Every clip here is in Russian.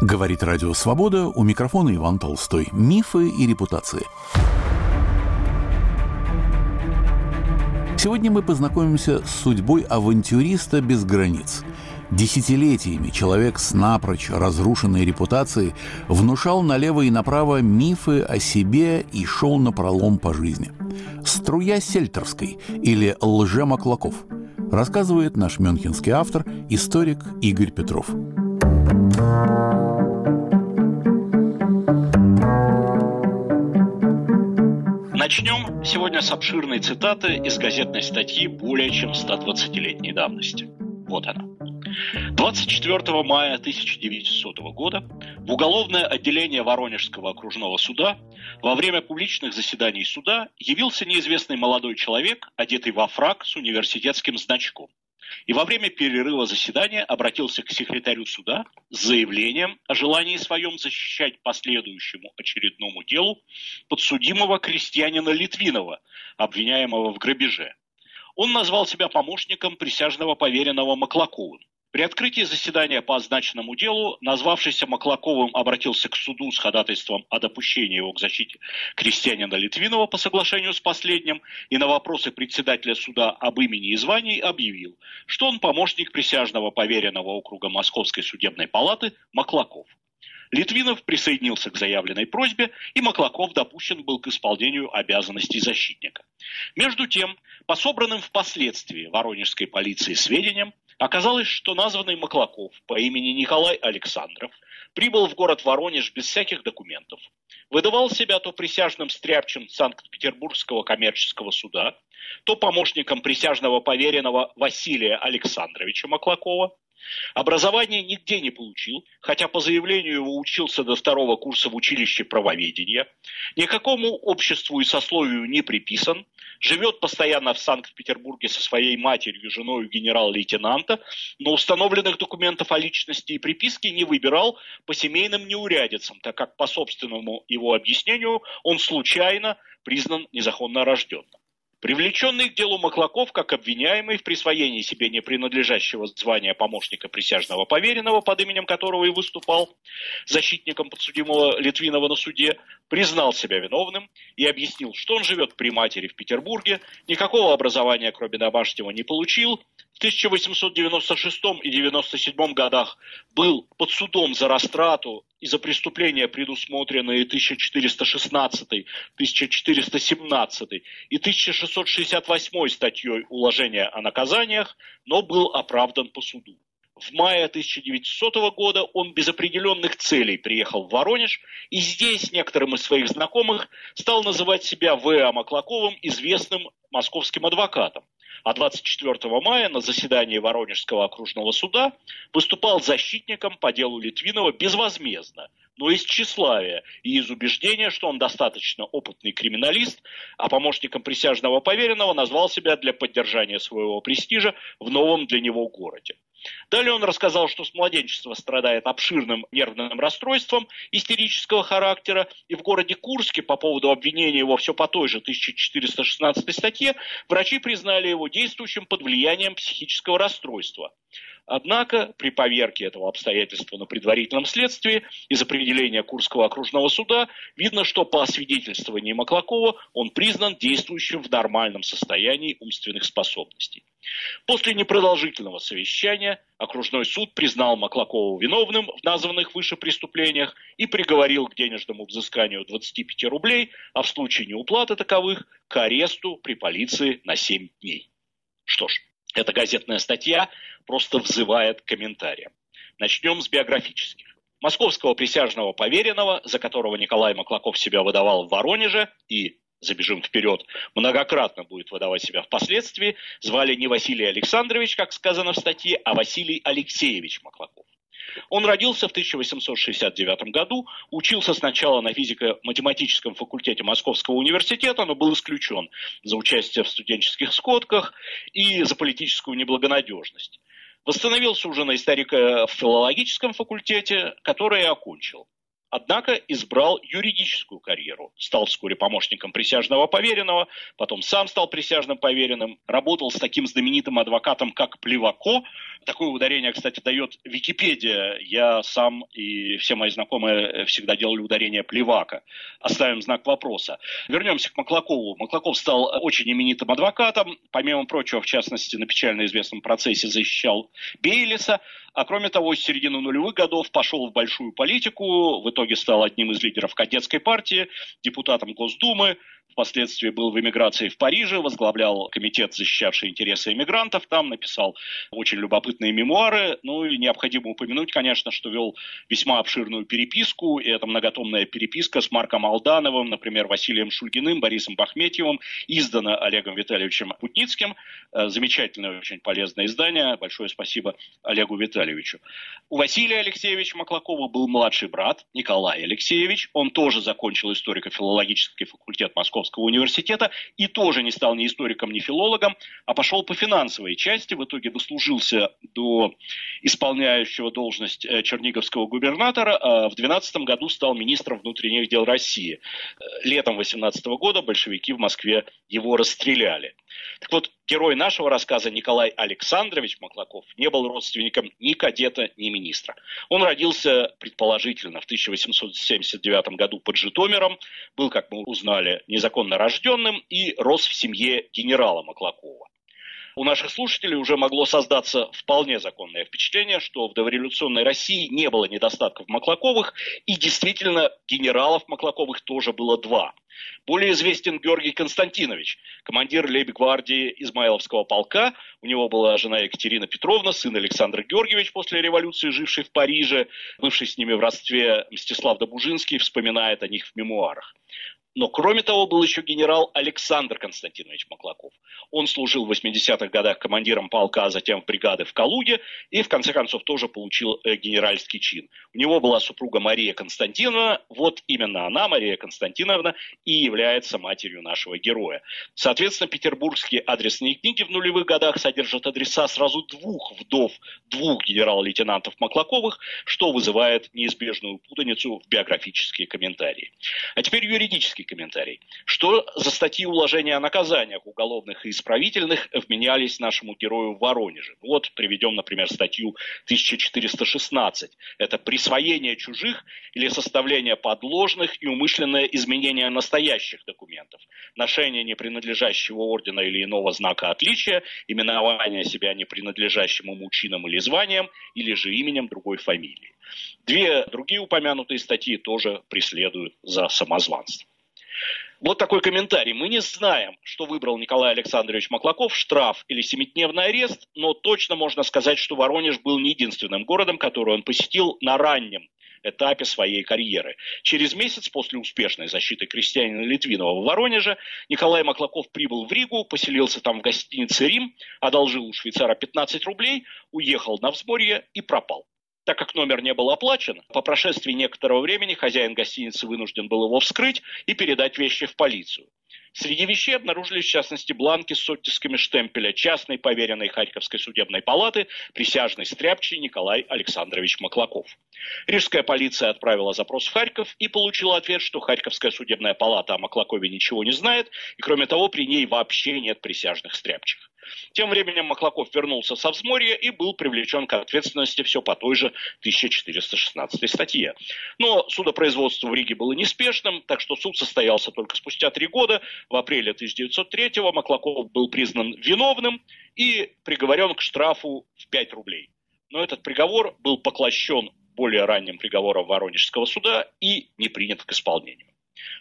Говорит Радио Свобода, у микрофона Иван Толстой. Мифы и репутации. Сегодня мы познакомимся с судьбой авантюриста без границ. Десятилетиями человек с напрочь разрушенной репутацией внушал налево и направо мифы о себе и шел на пролом по жизни. «Струя сельтерской» или «Лже Маклаков» рассказывает наш мюнхенский автор, историк Игорь Петров. Начнем сегодня с обширной цитаты из газетной статьи более чем 120-летней давности. Вот она. 24 мая 1900 года в уголовное отделение Воронежского окружного суда во время публичных заседаний суда явился неизвестный молодой человек, одетый во фраг с университетским значком и во время перерыва заседания обратился к секретарю суда с заявлением о желании своем защищать последующему очередному делу подсудимого крестьянина Литвинова, обвиняемого в грабеже. Он назвал себя помощником присяжного поверенного Маклаковым. При открытии заседания по означенному делу назвавшийся Маклаковым обратился к суду с ходатайством о допущении его к защите крестьянина Литвинова по соглашению с последним и на вопросы председателя суда об имени и звании объявил, что он помощник присяжного поверенного округа Московской судебной палаты Маклаков. Литвинов присоединился к заявленной просьбе, и Маклаков допущен был к исполнению обязанностей защитника. Между тем, по собранным впоследствии воронежской полиции сведениям, Оказалось, что названный Маклаков по имени Николай Александров прибыл в город Воронеж без всяких документов, выдавал себя то присяжным стряпчем Санкт-Петербургского коммерческого суда, то помощником присяжного поверенного Василия Александровича Маклакова, Образование нигде не получил, хотя по заявлению его учился до второго курса в училище правоведения, никакому обществу и сословию не приписан, живет постоянно в Санкт-Петербурге со своей матерью, женой генерал-лейтенанта, но установленных документов о личности и приписке не выбирал по семейным неурядицам, так как по собственному его объяснению он случайно признан незаконно рожденным. Привлеченный к делу Маклаков, как обвиняемый в присвоении себе непринадлежащего звания помощника присяжного поверенного, под именем которого и выступал защитником подсудимого Литвинова на суде, признал себя виновным и объяснил, что он живет при матери в Петербурге, никакого образования, кроме домашнего, не получил, в 1896 и 97 годах был под судом за растрату и за преступления, предусмотренные 1416, 1417 и 1668 статьей уложения о наказаниях, но был оправдан по суду. В мае 1900 года он без определенных целей приехал в Воронеж и здесь некоторым из своих знакомых стал называть себя В.А. Маклаковым известным московским адвокатом а 24 мая на заседании Воронежского окружного суда выступал защитником по делу Литвинова безвозмездно, но из тщеславия и из убеждения, что он достаточно опытный криминалист, а помощником присяжного поверенного назвал себя для поддержания своего престижа в новом для него городе. Далее он рассказал, что с младенчества страдает обширным нервным расстройством истерического характера, и в городе Курске по поводу обвинения его все по той же 1416 статье врачи признали его действующим под влиянием психического расстройства. Однако при поверке этого обстоятельства на предварительном следствии из определения Курского окружного суда видно, что по освидетельствованию Маклакова он признан действующим в нормальном состоянии умственных способностей. После непродолжительного совещания окружной суд признал Маклакова виновным в названных выше преступлениях и приговорил к денежному взысканию 25 рублей, а в случае неуплаты таковых к аресту при полиции на 7 дней. Что ж, эта газетная статья просто взывает к комментариям. Начнем с биографических. Московского присяжного поверенного, за которого Николай Маклаков себя выдавал в Воронеже и забежим вперед, многократно будет выдавать себя впоследствии, звали не Василий Александрович, как сказано в статье, а Василий Алексеевич Маклаков. Он родился в 1869 году, учился сначала на физико-математическом факультете Московского университета, но был исключен за участие в студенческих сходках и за политическую неблагонадежность. Восстановился уже на историко-филологическом факультете, который и окончил. Однако избрал юридическую карьеру. Стал вскоре помощником присяжного поверенного, потом сам стал присяжным поверенным, работал с таким знаменитым адвокатом, как Плевако, Такое ударение, кстати, дает Википедия. Я сам и все мои знакомые всегда делали ударение плевака. Оставим знак вопроса. Вернемся к Маклакову. Маклаков стал очень именитым адвокатом. Помимо прочего, в частности, на печально известном процессе защищал Бейлиса. А кроме того, с середины нулевых годов пошел в большую политику. В итоге стал одним из лидеров кадетской партии, депутатом Госдумы, впоследствии был в эмиграции в Париже, возглавлял комитет, защищавший интересы эмигрантов, там написал очень любопытные мемуары, ну и необходимо упомянуть, конечно, что вел весьма обширную переписку, и это многотомная переписка с Марком Алдановым, например, Василием Шульгиным, Борисом Бахметьевым, издана Олегом Витальевичем Путницким, э, замечательное, очень полезное издание, большое спасибо Олегу Витальевичу. У Василия Алексеевича Маклакова был младший брат Николай Алексеевич, он тоже закончил историко-филологический факультет Московского Московского университета и тоже не стал ни историком, ни филологом, а пошел по финансовой части, в итоге дослужился до исполняющего должность э, черниговского губернатора, а в 12 году стал министром внутренних дел России. Э, летом 18 года большевики в Москве его расстреляли. Так вот, герой нашего рассказа Николай Александрович Маклаков не был родственником ни кадета, ни министра. Он родился, предположительно, в 1879 году под Житомиром, был, как мы узнали, незаконно рожденным и рос в семье генерала Маклакова у наших слушателей уже могло создаться вполне законное впечатление, что в дореволюционной России не было недостатков Маклаковых, и действительно генералов Маклаковых тоже было два. Более известен Георгий Константинович, командир лейб-гвардии Измайловского полка. У него была жена Екатерина Петровна, сын Александр Георгиевич после революции, живший в Париже. Бывший с ними в родстве Мстислав Добужинский вспоминает о них в мемуарах. Но кроме того был еще генерал Александр Константинович Маклаков. Он служил в 80-х годах командиром полка, а затем в бригады в Калуге и в конце концов тоже получил э, генеральский чин. У него была супруга Мария Константиновна. Вот именно она, Мария Константиновна, и является матерью нашего героя. Соответственно, петербургские адресные книги в нулевых годах содержат адреса сразу двух вдов, двух генерал-лейтенантов Маклаковых, что вызывает неизбежную путаницу в биографические комментарии. А теперь юридически короткий комментарий. Что за статьи уложения о наказаниях уголовных и исправительных вменялись нашему герою в Воронеже? Вот приведем, например, статью 1416. Это присвоение чужих или составление подложных и умышленное изменение настоящих документов, ношение непринадлежащего ордена или иного знака отличия, именование себя непринадлежащим ему или званием, или же именем другой фамилии. Две другие упомянутые статьи тоже преследуют за самозванство. Вот такой комментарий. Мы не знаем, что выбрал Николай Александрович Маклаков, штраф или семидневный арест, но точно можно сказать, что Воронеж был не единственным городом, который он посетил на раннем этапе своей карьеры. Через месяц после успешной защиты крестьянина Литвинова в Воронеже Николай Маклаков прибыл в Ригу, поселился там в гостинице «Рим», одолжил у швейцара 15 рублей, уехал на взморье и пропал. Так как номер не был оплачен, по прошествии некоторого времени хозяин гостиницы вынужден был его вскрыть и передать вещи в полицию. Среди вещей обнаружились, в частности, бланки с оттисками штемпеля частной поверенной Харьковской судебной палаты присяжный стряпчий Николай Александрович Маклаков. Рижская полиция отправила запрос в Харьков и получила ответ, что Харьковская судебная палата о Маклакове ничего не знает, и кроме того, при ней вообще нет присяжных стряпчих. Тем временем Маклаков вернулся со взморья и был привлечен к ответственности все по той же 1416 статье. Но судопроизводство в Риге было неспешным, так что суд состоялся только спустя три года. В апреле 1903-го Маклаков был признан виновным и приговорен к штрафу в 5 рублей. Но этот приговор был поглощен более ранним приговором Воронежского суда и не принят к исполнению.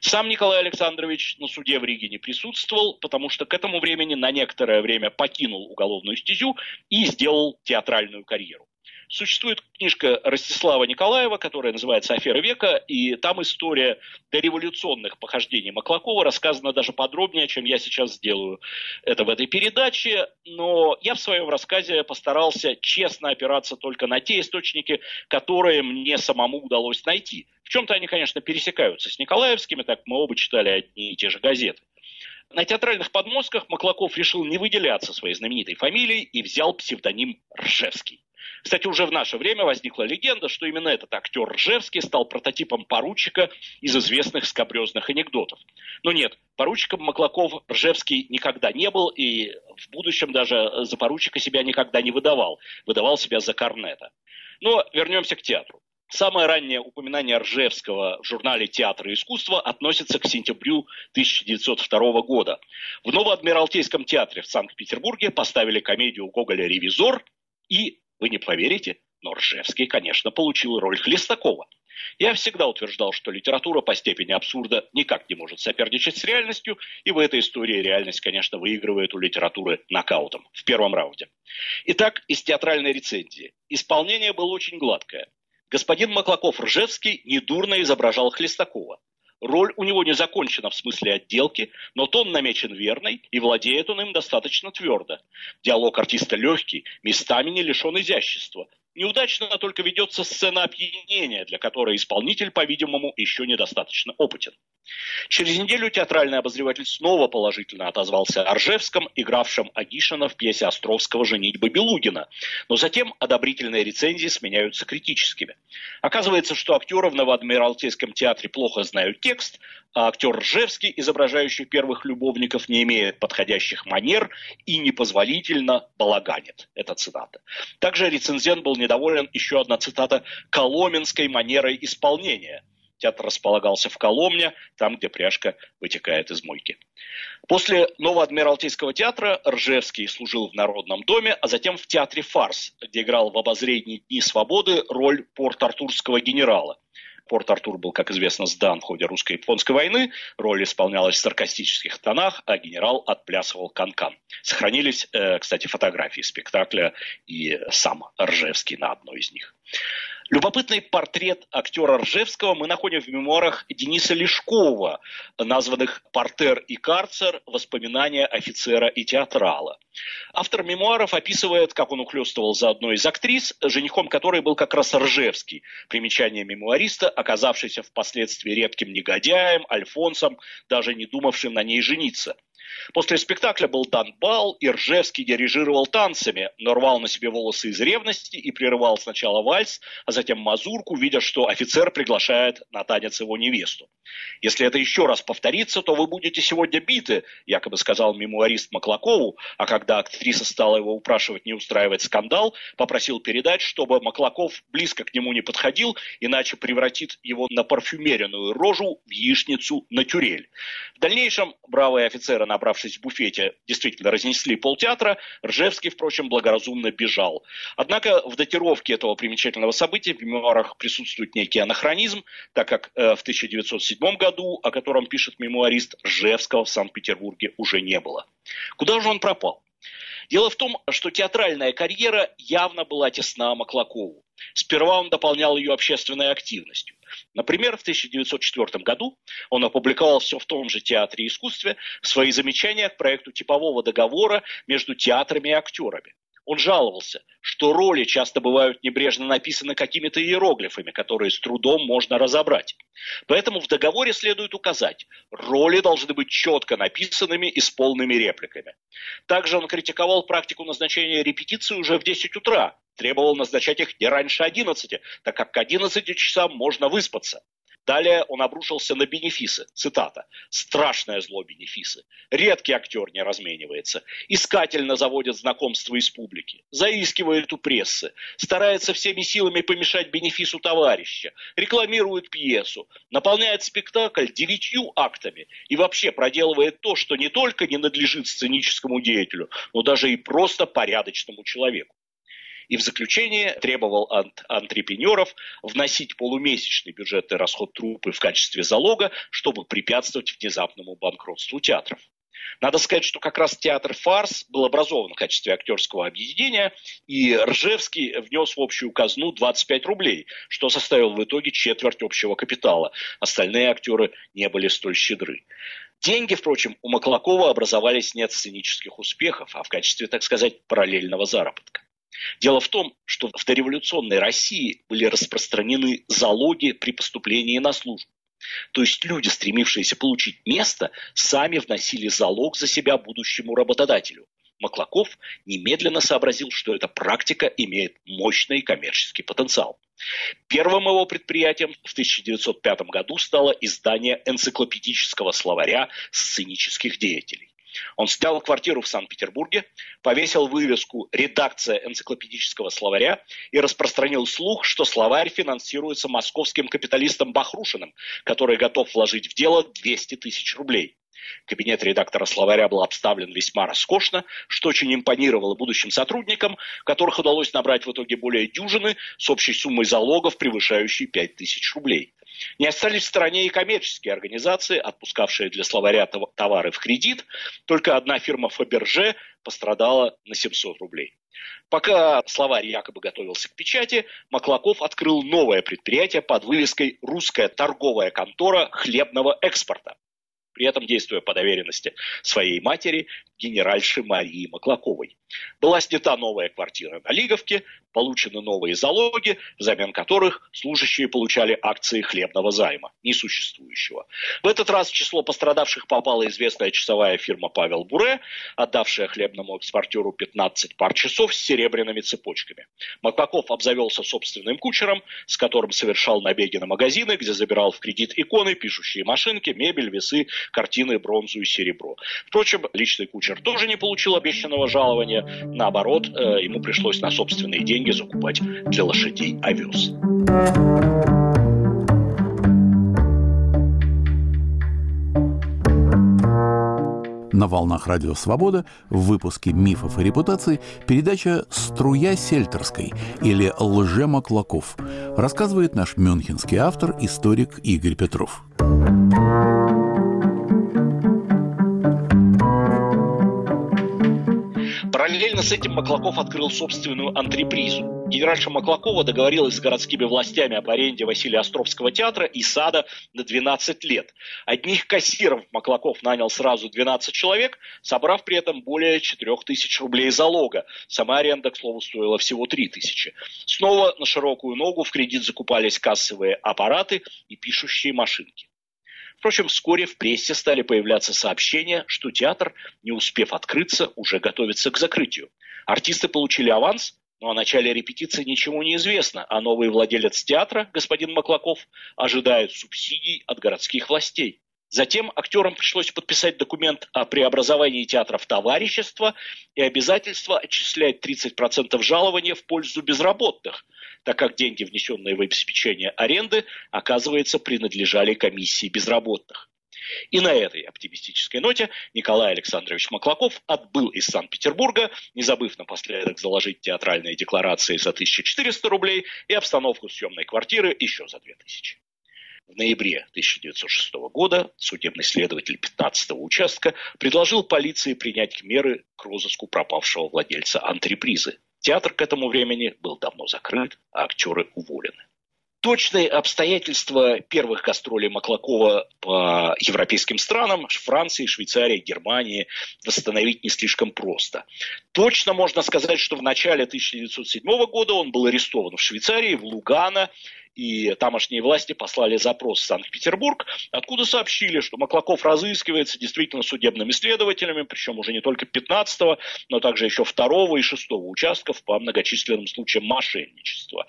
Сам Николай Александрович на суде в Риге не присутствовал, потому что к этому времени на некоторое время покинул уголовную стезю и сделал театральную карьеру. Существует книжка Ростислава Николаева, которая называется «Афера века», и там история дореволюционных похождений Маклакова рассказана даже подробнее, чем я сейчас сделаю это в этой передаче. Но я в своем рассказе постарался честно опираться только на те источники, которые мне самому удалось найти. В чем-то они, конечно, пересекаются с Николаевскими, так мы оба читали одни и те же газеты. На театральных подмостках Маклаков решил не выделяться своей знаменитой фамилией и взял псевдоним Ржевский. Кстати, уже в наше время возникла легенда, что именно этот актер Ржевский стал прототипом поручика из известных скобрезных анекдотов. Но нет, поручиком Маклаков Ржевский никогда не был и в будущем даже за поручика себя никогда не выдавал. Выдавал себя за корнета. Но вернемся к театру. Самое раннее упоминание Ржевского в журнале «Театр и искусство» относится к сентябрю 1902 года. В Новоадмиралтейском театре в Санкт-Петербурге поставили комедию Гоголя «Ревизор» и, вы не поверите, но Ржевский, конечно, получил роль Хлестакова. Я всегда утверждал, что литература по степени абсурда никак не может соперничать с реальностью, и в этой истории реальность, конечно, выигрывает у литературы нокаутом в первом раунде. Итак, из театральной рецензии. Исполнение было очень гладкое. Господин Маклаков-Ржевский недурно изображал Хлестакова. Роль у него не закончена в смысле отделки, но тон намечен верный, и владеет он им достаточно твердо. Диалог артиста легкий, местами не лишен изящества. Неудачно только ведется сцена опьянения, для которой исполнитель, по-видимому, еще недостаточно опытен. Через неделю театральный обозреватель снова положительно отозвался о Ржевском, игравшем Агишина в пьесе Островского «Женитьба Белугина». Но затем одобрительные рецензии сменяются критическими. Оказывается, что актеры в Новоадмиралтейском театре плохо знают текст, а актер Ржевский, изображающий первых любовников, не имеет подходящих манер и непозволительно балаганит. Это цитата. Также рецензент был недоволен еще одна цитата «коломенской манерой исполнения». Театр располагался в Коломне, там, где пряжка вытекает из мойки. После Новоадмиралтейского театра Ржевский служил в Народном доме, а затем в театре «Фарс», где играл в обозрении «Дни свободы» роль порт-артурского генерала – Порт-Артур был, как известно, сдан в ходе русско-японской войны. Роль исполнялась в саркастических тонах, а генерал отплясывал канкан. -кан. Сохранились, э, кстати, фотографии спектакля и сам Ржевский на одной из них. Любопытный портрет актера Ржевского мы находим в мемуарах Дениса Лешкова, названных «Портер и карцер. Воспоминания офицера и театрала». Автор мемуаров описывает, как он ухлестывал за одной из актрис, женихом которой был как раз Ржевский. Примечание мемуариста, оказавшийся впоследствии редким негодяем, альфонсом, даже не думавшим на ней жениться – После спектакля был дан бал, и Ржевский дирижировал танцами, но рвал на себе волосы из ревности и прерывал сначала вальс, а затем мазурку, видя, что офицер приглашает на танец его невесту. «Если это еще раз повторится, то вы будете сегодня биты», якобы сказал мемуарист Маклакову, а когда актриса стала его упрашивать не устраивать скандал, попросил передать, чтобы Маклаков близко к нему не подходил, иначе превратит его на парфюмеренную рожу в яичницу на тюрель. В дальнейшем бравые офицеры на набравшись в буфете, действительно разнесли полтеатра. Ржевский, впрочем, благоразумно бежал. Однако в датировке этого примечательного события в мемуарах присутствует некий анахронизм, так как э, в 1907 году, о котором пишет мемуарист, Ржевского в Санкт-Петербурге уже не было. Куда же он пропал? Дело в том, что театральная карьера явно была тесна Маклакову. Сперва он дополнял ее общественной активностью. Например, в 1904 году он опубликовал все в том же театре искусстве свои замечания к проекту типового договора между театрами и актерами. Он жаловался, что роли часто бывают небрежно написаны какими-то иероглифами, которые с трудом можно разобрать. Поэтому в договоре следует указать, роли должны быть четко написанными и с полными репликами. Также он критиковал практику назначения репетиции уже в 10 утра, требовал назначать их не раньше 11, так как к 11 часам можно выспаться. Далее он обрушился на бенефисы. Цитата. «Страшное зло бенефисы. Редкий актер не разменивается. Искательно заводит знакомства из публики. Заискивает у прессы. Старается всеми силами помешать бенефису товарища. Рекламирует пьесу. Наполняет спектакль девятью актами. И вообще проделывает то, что не только не надлежит сценическому деятелю, но даже и просто порядочному человеку и в заключение требовал от антрепренеров вносить полумесячный бюджетный расход трупы в качестве залога, чтобы препятствовать внезапному банкротству театров. Надо сказать, что как раз театр «Фарс» был образован в качестве актерского объединения, и Ржевский внес в общую казну 25 рублей, что составило в итоге четверть общего капитала. Остальные актеры не были столь щедры. Деньги, впрочем, у Маклакова образовались не от сценических успехов, а в качестве, так сказать, параллельного заработка. Дело в том, что в дореволюционной России были распространены залоги при поступлении на службу. То есть люди, стремившиеся получить место, сами вносили залог за себя будущему работодателю. Маклаков немедленно сообразил, что эта практика имеет мощный коммерческий потенциал. Первым его предприятием в 1905 году стало издание энциклопедического словаря сценических деятелей. Он снял квартиру в Санкт-Петербурге, повесил вывеску «Редакция энциклопедического словаря» и распространил слух, что словарь финансируется московским капиталистом Бахрушиным, который готов вложить в дело 200 тысяч рублей. Кабинет редактора словаря был обставлен весьма роскошно, что очень импонировало будущим сотрудникам, которых удалось набрать в итоге более дюжины с общей суммой залогов, превышающей 5000 рублей. Не остались в стороне и коммерческие организации, отпускавшие для словаря товары в кредит. Только одна фирма Фаберже пострадала на 700 рублей. Пока словарь якобы готовился к печати, Маклаков открыл новое предприятие под вывеской «Русская торговая контора хлебного экспорта» при этом действуя по доверенности своей матери, генеральши Марии Маклаковой. Была снята новая квартира на Лиговке, получены новые залоги, взамен которых служащие получали акции хлебного займа, несуществующего. В этот раз в число пострадавших попала известная часовая фирма Павел Буре, отдавшая хлебному экспортеру 15 пар часов с серебряными цепочками. Маклаков обзавелся собственным кучером, с которым совершал набеги на магазины, где забирал в кредит иконы, пишущие машинки, мебель, весы, картины, бронзу и серебро. Впрочем, личный кучер тоже не получил обещанного жалования. Наоборот, э, ему пришлось на собственные деньги закупать для лошадей овес. На волнах Радио Свобода в выпуске «Мифов и репутации» передача «Струя сельтерской» или «Лже Маклаков» рассказывает наш мюнхенский автор, историк Игорь Петров. Параллельно с этим Маклаков открыл собственную антрепризу. Генеральша Маклакова договорилась с городскими властями об аренде Василия Островского театра и сада на 12 лет. Одних кассиров Маклаков нанял сразу 12 человек, собрав при этом более 4 тысяч рублей залога. Сама аренда, к слову, стоила всего 3 тысячи. Снова на широкую ногу в кредит закупались кассовые аппараты и пишущие машинки. Впрочем, вскоре в прессе стали появляться сообщения, что театр, не успев открыться, уже готовится к закрытию. Артисты получили аванс, но о начале репетиции ничего не известно, а новый владелец театра, господин Маклаков, ожидает субсидий от городских властей. Затем актерам пришлось подписать документ о преобразовании театра в товарищество и обязательство отчислять 30% жалования в пользу безработных – так как деньги, внесенные в обеспечение аренды, оказывается, принадлежали комиссии безработных. И на этой оптимистической ноте Николай Александрович Маклаков отбыл из Санкт-Петербурга, не забыв напоследок заложить театральные декларации за 1400 рублей и обстановку съемной квартиры еще за 2000. В ноябре 1906 года судебный следователь 15-го участка предложил полиции принять меры к розыску пропавшего владельца антрепризы. Театр к этому времени был давно закрыт, а актеры уволены. Точные обстоятельства первых гастролей Маклакова по европейским странам, Франции, Швейцарии, Германии, восстановить не слишком просто. Точно можно сказать, что в начале 1907 года он был арестован в Швейцарии, в Лугано, и тамошние власти послали запрос в Санкт-Петербург, откуда сообщили, что Маклаков разыскивается действительно судебными следователями, причем уже не только 15-го, но также еще 2 и 6 участков по многочисленным случаям мошенничества.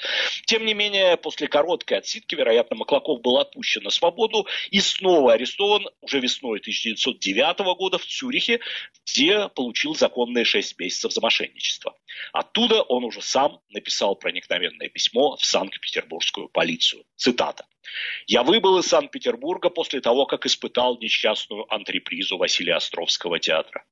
Тем не менее, после короткой отсидки, вероятно, Маклаков был отпущен на свободу и снова арестован уже весной 1909 года в Цюрихе, где получил законные 6 месяцев за мошенничество. Оттуда он уже сам написал проникновенное письмо в Санкт-Петербургскую полицию. Цитата. «Я выбыл из Санкт-Петербурга после того, как испытал несчастную антрепризу Василия Островского театра.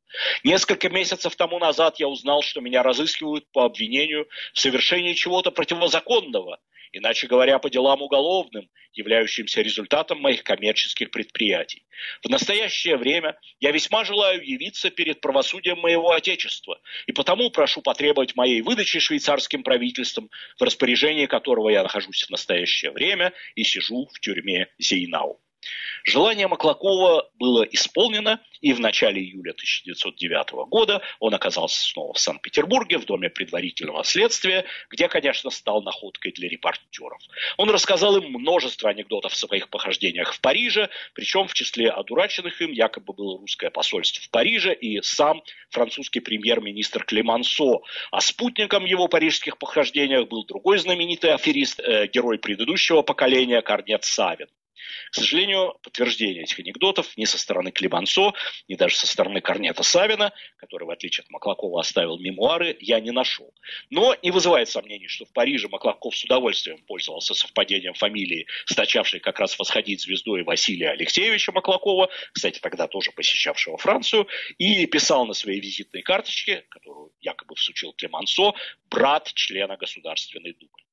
Несколько месяцев тому назад я узнал, что меня разыскивают по обвинению в совершении чего-то противозаконного, иначе говоря, по делам уголовным, являющимся результатом моих коммерческих предприятий. В настоящее время я весьма желаю явиться перед правосудием моего Отечества, и потому прошу потребовать моей выдачи швейцарским правительством, в распоряжении которого я нахожусь в настоящее время и сижу в тюрьме Зейнау. Желание Маклакова было исполнено, и в начале июля 1909 года он оказался снова в Санкт-Петербурге в доме предварительного следствия, где, конечно, стал находкой для репортеров. Он рассказал им множество анекдотов о своих похождениях в Париже, причем в числе одураченных им якобы было русское посольство в Париже и сам французский премьер-министр Клемансо. А спутником его парижских похождениях был другой знаменитый аферист, э, герой предыдущего поколения Корнет Савин. К сожалению, подтверждения этих анекдотов ни со стороны Клебансо, ни даже со стороны Корнета Савина, который, в отличие от Маклакова, оставил мемуары, я не нашел. Но не вызывает сомнений, что в Париже Маклаков с удовольствием пользовался совпадением фамилии, стачавшей как раз восходить звездой Василия Алексеевича Маклакова, кстати, тогда тоже посещавшего Францию, и писал на своей визитной карточке, которую якобы всучил Клемансо, брат члена Государственной Думы.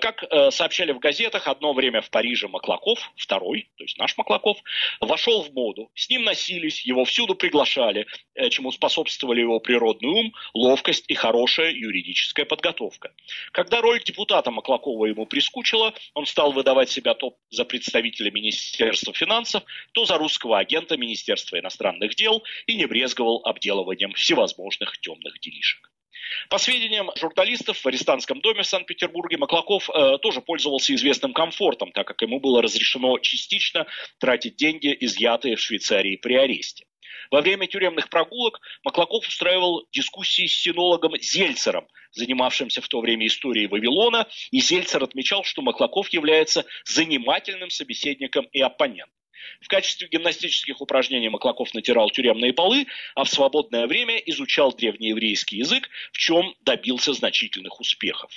Как э, сообщали в газетах, одно время в Париже Маклаков, второй, то есть наш Маклаков, вошел в моду. С ним носились, его всюду приглашали, э, чему способствовали его природный ум, ловкость и хорошая юридическая подготовка. Когда роль депутата Маклакова ему прискучила, он стал выдавать себя то за представителя Министерства финансов, то за русского агента Министерства иностранных дел и не брезговал обделыванием всевозможных темных делишек. По сведениям журналистов, в арестантском доме в Санкт-Петербурге Маклаков э, тоже пользовался известным комфортом, так как ему было разрешено частично тратить деньги, изъятые в Швейцарии при аресте. Во время тюремных прогулок Маклаков устраивал дискуссии с синологом Зельцером, занимавшимся в то время историей Вавилона, и Зельцер отмечал, что Маклаков является занимательным собеседником и оппонентом. В качестве гимнастических упражнений Маклаков натирал тюремные полы, а в свободное время изучал древнееврейский язык, в чем добился значительных успехов.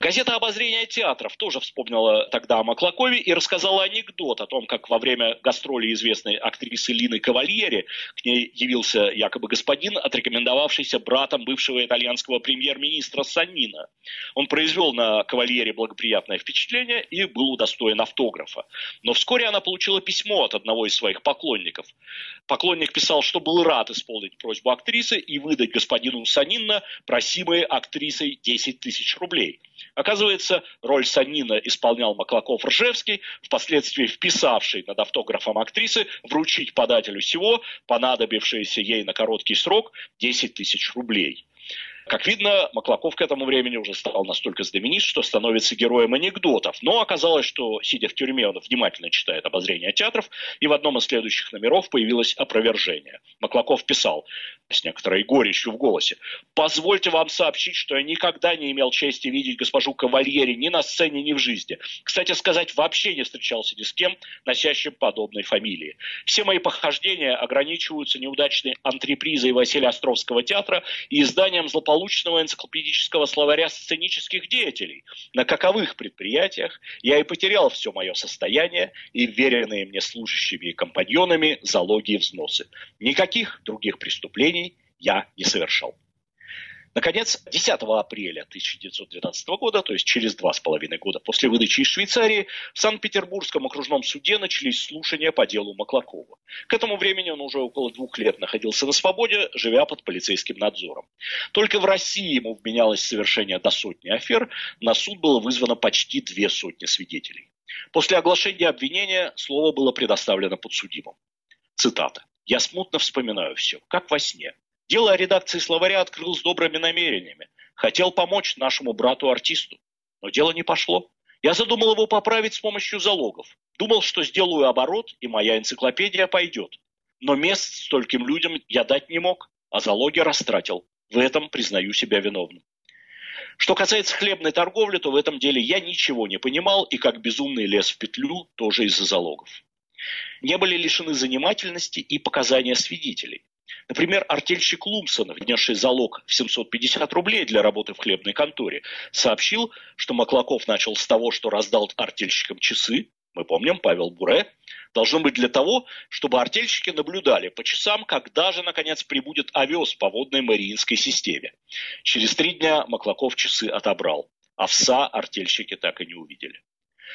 Газета «Обозрение театров» тоже вспомнила тогда о Маклакове и рассказала анекдот о том, как во время гастроли известной актрисы Лины Кавальери к ней явился якобы господин, отрекомендовавшийся братом бывшего итальянского премьер-министра Саннина. Он произвел на Кавальери благоприятное впечатление и был удостоен автографа. Но вскоре она получила письмо от одного из своих поклонников. Поклонник писал, что был рад исполнить просьбу актрисы и выдать господину Санинна просимые актрисой 10 тысяч рублей. Оказывается, роль Санина исполнял Маклаков-Ржевский, впоследствии вписавший над автографом актрисы вручить подателю всего понадобившееся ей на короткий срок 10 тысяч рублей. Как видно, Маклаков к этому времени уже стал настолько знаменит, что становится героем анекдотов. Но оказалось, что, сидя в тюрьме, он внимательно читает обозрения театров, и в одном из следующих номеров появилось опровержение. Маклаков писал с некоторой горечью в голосе. «Позвольте вам сообщить, что я никогда не имел чести видеть госпожу Кавальери ни на сцене, ни в жизни. Кстати сказать, вообще не встречался ни с кем, носящим подобной фамилии. Все мои похождения ограничиваются неудачной антрепризой Василия Островского театра и изданием злополучного энциклопедического словаря сценических деятелей, на каковых предприятиях я и потерял все мое состояние и веренные мне служащими и компаньонами залоги и взносы. Никаких других преступлений я не совершал. Наконец, 10 апреля 1912 года, то есть через два с половиной года после выдачи из Швейцарии, в Санкт-Петербургском окружном суде начались слушания по делу Маклакова. К этому времени он уже около двух лет находился на свободе, живя под полицейским надзором. Только в России ему вменялось совершение до сотни афер, на суд было вызвано почти две сотни свидетелей. После оглашения обвинения слово было предоставлено подсудимым. Цитата. «Я смутно вспоминаю все, как во сне. Дело о редакции словаря открыл с добрыми намерениями. Хотел помочь нашему брату-артисту. Но дело не пошло. Я задумал его поправить с помощью залогов. Думал, что сделаю оборот, и моя энциклопедия пойдет. Но мест стольким людям я дать не мог, а залоги растратил. В этом признаю себя виновным. Что касается хлебной торговли, то в этом деле я ничего не понимал и как безумный лез в петлю тоже из-за залогов. Не были лишены занимательности и показания свидетелей. Например, артельщик Лумсон, внесший залог в 750 рублей для работы в хлебной конторе, сообщил, что Маклаков начал с того, что раздал артельщикам часы, мы помним, Павел Буре, должно быть для того, чтобы артельщики наблюдали по часам, когда же, наконец, прибудет овес по водной Мариинской системе. Через три дня Маклаков часы отобрал. Овса артельщики так и не увидели.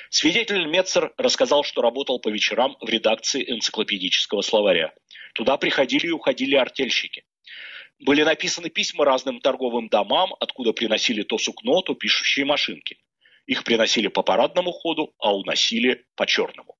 Свидетель Мецер рассказал, что работал по вечерам в редакции энциклопедического словаря. Туда приходили и уходили артельщики. Были написаны письма разным торговым домам, откуда приносили то сукно, то пишущие машинки. Их приносили по парадному ходу, а уносили по черному.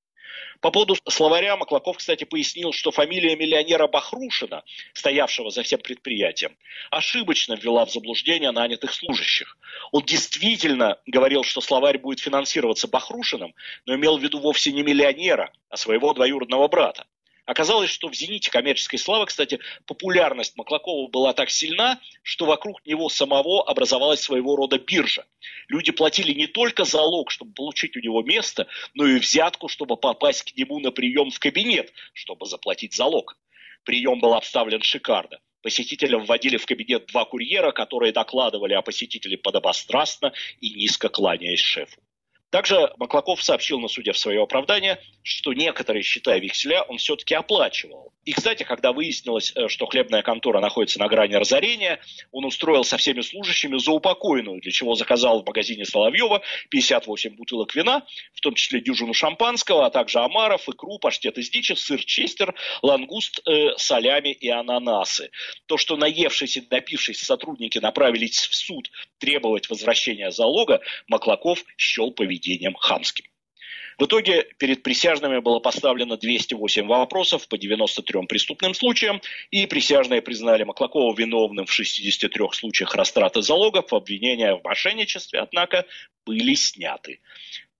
По поводу словаря Маклаков, кстати, пояснил, что фамилия миллионера Бахрушина, стоявшего за всем предприятием, ошибочно ввела в заблуждение нанятых служащих. Он действительно говорил, что словарь будет финансироваться Бахрушиным, но имел в виду вовсе не миллионера, а своего двоюродного брата. Оказалось, что в зените коммерческой славы, кстати, популярность Маклакова была так сильна, что вокруг него самого образовалась своего рода биржа. Люди платили не только залог, чтобы получить у него место, но и взятку, чтобы попасть к нему на прием в кабинет, чтобы заплатить залог. Прием был обставлен шикарно. Посетителям вводили в кабинет два курьера, которые докладывали о посетителе подобострастно и низко кланяясь шефу. Также Маклаков сообщил на суде в свое оправдание, что некоторые счета векселя он все-таки оплачивал. И, кстати, когда выяснилось, э, что хлебная контора находится на грани разорения, он устроил со всеми служащими заупокойную, для чего заказал в магазине Соловьева 58 бутылок вина, в том числе дюжину шампанского, а также омаров, икру, паштет из дичи, сыр честер, лангуст, э, салями и ананасы. То, что наевшиеся и напившиеся сотрудники направились в суд требовать возвращения залога, Маклаков счел поведением хамским. В итоге перед присяжными было поставлено 208 вопросов по 93 преступным случаям, и присяжные признали Маклакова виновным в 63 случаях растраты залогов, обвинения в мошенничестве, однако, были сняты.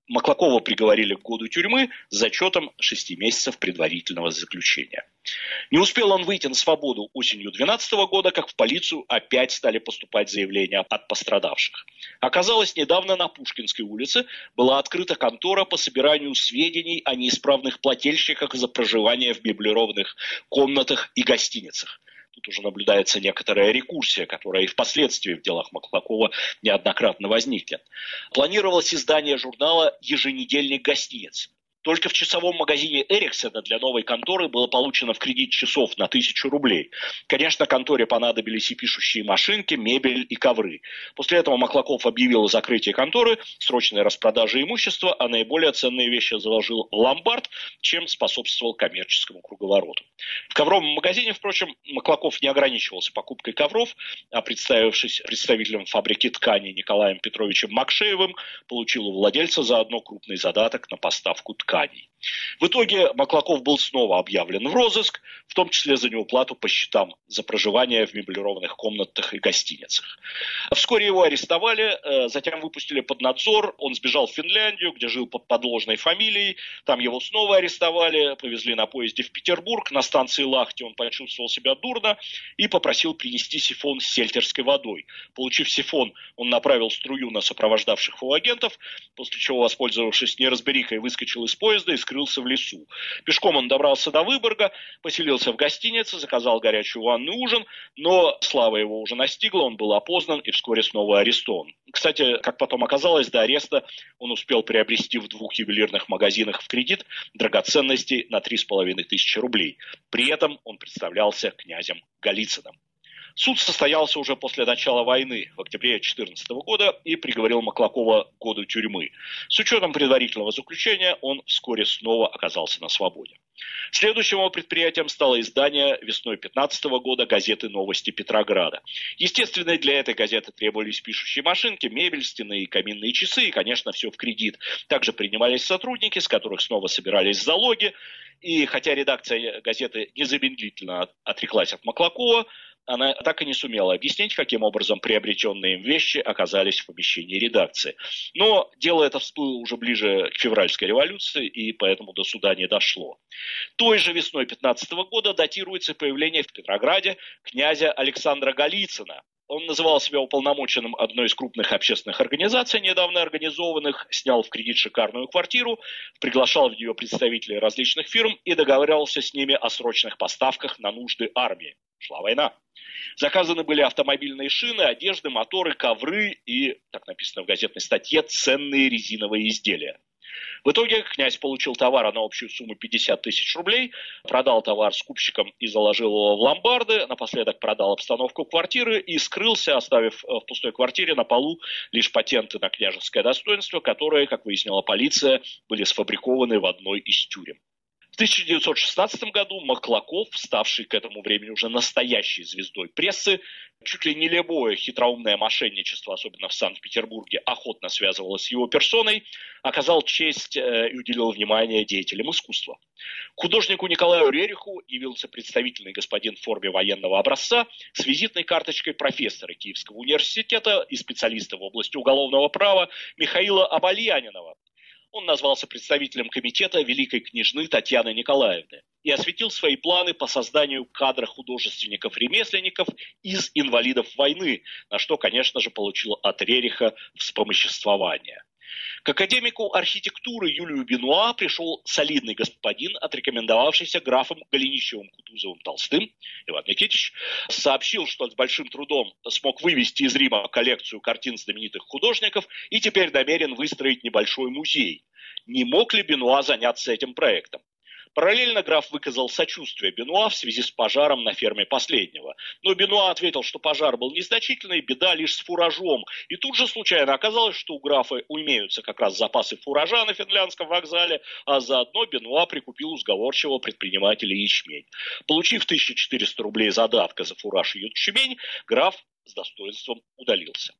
Маклакова приговорили к году тюрьмы с зачетом 6 месяцев предварительного заключения. Не успел он выйти на свободу осенью 2012 года, как в полицию опять стали поступать заявления от пострадавших. Оказалось, недавно на Пушкинской улице была открыта контора по собиранию сведений о неисправных плательщиках за проживание в меблированных комнатах и гостиницах. Тут уже наблюдается некоторая рекурсия, которая и впоследствии в делах Маклакова неоднократно возникнет. Планировалось издание журнала «Еженедельник гостиниц». Только в часовом магазине Эриксона для новой конторы было получено в кредит часов на тысячу рублей. Конечно, конторе понадобились и пишущие машинки, мебель и ковры. После этого Маклаков объявил о закрытии конторы, срочной распродаже имущества, а наиболее ценные вещи заложил в ломбард, чем способствовал коммерческому круговороту. В ковровом магазине, впрочем, Маклаков не ограничивался покупкой ковров, а представившись представителем фабрики тканей Николаем Петровичем Макшеевым, получил у владельца заодно крупный задаток на поставку тканей тканей. В итоге Маклаков был снова объявлен в розыск, в том числе за неуплату по счетам за проживание в меблированных комнатах и гостиницах. Вскоре его арестовали, э, затем выпустили под надзор, он сбежал в Финляндию, где жил под подложной фамилией, там его снова арестовали, повезли на поезде в Петербург, на станции Лахти он почувствовал себя дурно и попросил принести сифон с сельтерской водой. Получив сифон, он направил струю на сопровождавших его агентов, после чего, воспользовавшись неразберихой, выскочил из поезда и скрылся в лесу. Пешком он добрался до Выборга, поселился в гостинице, заказал горячую ванну и ужин, но слава его уже настигла, он был опознан и вскоре снова арестован. Кстати, как потом оказалось, до ареста он успел приобрести в двух ювелирных магазинах в кредит драгоценности на 3,5 тысячи рублей. При этом он представлялся князем Голицыным. Суд состоялся уже после начала войны в октябре 2014 года и приговорил Маклакова к году тюрьмы. С учетом предварительного заключения он вскоре снова оказался на свободе. Следующим его предприятием стало издание весной 2015 года газеты «Новости Петрограда». Естественно, для этой газеты требовались пишущие машинки, мебель, стены и каминные часы, и, конечно, все в кредит. Также принимались сотрудники, с которых снова собирались залоги. И хотя редакция газеты незамедлительно отреклась от Маклакова, она так и не сумела объяснить, каким образом приобретенные им вещи оказались в помещении редакции. Но дело это всплыло уже ближе к февральской революции, и поэтому до суда не дошло. Той же весной 15 года датируется появление в Петрограде князя Александра Голицына, он называл себя уполномоченным одной из крупных общественных организаций, недавно организованных, снял в кредит шикарную квартиру, приглашал в нее представителей различных фирм и договаривался с ними о срочных поставках на нужды армии. Шла война. Заказаны были автомобильные шины, одежды, моторы, ковры и, так написано в газетной статье, ценные резиновые изделия. В итоге князь получил товар на общую сумму 50 тысяч рублей, продал товар скупщикам и заложил его в ломбарды, напоследок продал обстановку квартиры и скрылся, оставив в пустой квартире на полу лишь патенты на княжеское достоинство, которые, как выяснила полиция, были сфабрикованы в одной из тюрем. 1916 году Маклаков, ставший к этому времени уже настоящей звездой прессы, чуть ли не любое хитроумное мошенничество, особенно в Санкт-Петербурге, охотно связывалось с его персоной, оказал честь э, и уделил внимание деятелям искусства. Художнику Николаю Рериху явился представительный господин в форме военного образца с визитной карточкой профессора Киевского университета и специалиста в области уголовного права Михаила Абальянинова, он назвался представителем комитета великой княжны Татьяны Николаевны и осветил свои планы по созданию кадра художественников-ремесленников из инвалидов войны, на что, конечно же, получил от Рериха вспомоществование. К академику архитектуры Юлию Бенуа пришел солидный господин, отрекомендовавшийся графом Голенищевым Кутузовым Толстым, Иван Никитич, сообщил, что с большим трудом смог вывести из Рима коллекцию картин знаменитых художников и теперь намерен выстроить небольшой музей. Не мог ли Бенуа заняться этим проектом? Параллельно граф выказал сочувствие Бенуа в связи с пожаром на ферме последнего. Но Бенуа ответил, что пожар был незначительный, беда лишь с фуражом. И тут же случайно оказалось, что у графа имеются как раз запасы фуража на финляндском вокзале, а заодно Бенуа прикупил у сговорчивого предпринимателя ячмень. Получив 1400 рублей задатка за фураж и ячмень, граф с достоинством удалился.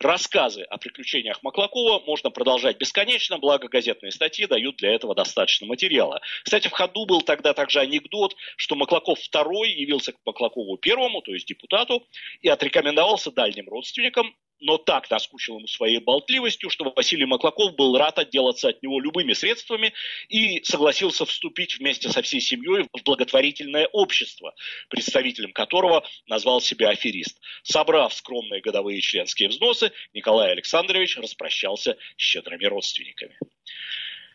Рассказы о приключениях Маклакова можно продолжать бесконечно, благо газетные статьи дают для этого достаточно материала. Кстати, в ходу был тогда также анекдот, что Маклаков II явился к Маклакову первому, то есть депутату, и отрекомендовался дальним родственникам но так наскучил ему своей болтливостью, что Василий Маклаков был рад отделаться от него любыми средствами и согласился вступить вместе со всей семьей в благотворительное общество, представителем которого назвал себя аферист. Собрав скромные годовые членские взносы, Николай Александрович распрощался с щедрыми родственниками.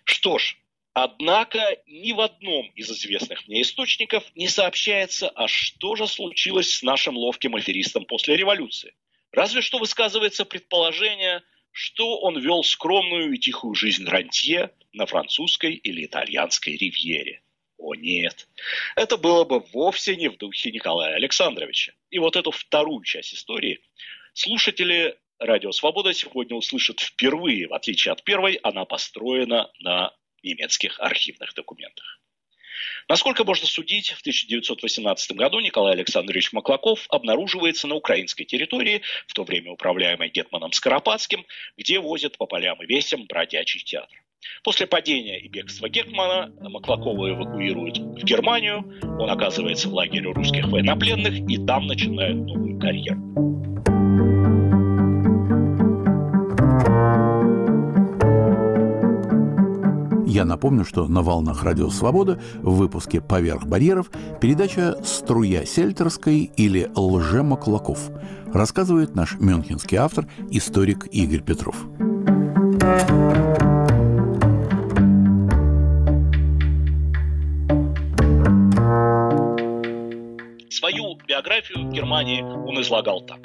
Что ж, Однако ни в одном из известных мне источников не сообщается, а что же случилось с нашим ловким аферистом после революции. Разве что высказывается предположение, что он вел скромную и тихую жизнь рантье на французской или итальянской ривьере. О нет, это было бы вовсе не в духе Николая Александровича. И вот эту вторую часть истории слушатели Радио Свобода сегодня услышат впервые, в отличие от первой, она построена на немецких архивных документах. Насколько можно судить, в 1918 году Николай Александрович Маклаков обнаруживается на украинской территории, в то время управляемой Гетманом Скоропадским, где возят по полям и весям бродячий театр. После падения и бегства Гетмана Маклакова эвакуируют в Германию, он оказывается в лагере русских военнопленных и там начинает новую карьеру. Я напомню, что на волнах Радио Свобода в выпуске «Поверх барьеров» передача «Струя сельтерской» или «Лже-Маклаков» рассказывает наш мюнхенский автор, историк Игорь Петров. Свою биографию в Германии он излагал так.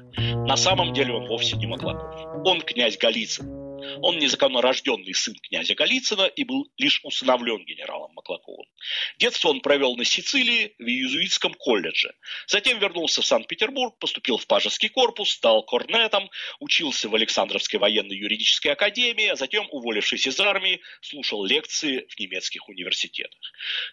На самом деле он вовсе не Маклаков. Он князь Голицын, он незаконно рожденный сын князя Голицына и был лишь усыновлен генералом Маклаковым. Детство он провел на Сицилии в иезуитском колледже. Затем вернулся в Санкт-Петербург, поступил в пажеский корпус, стал корнетом, учился в Александровской военной юридической академии, а затем, уволившись из армии, слушал лекции в немецких университетах.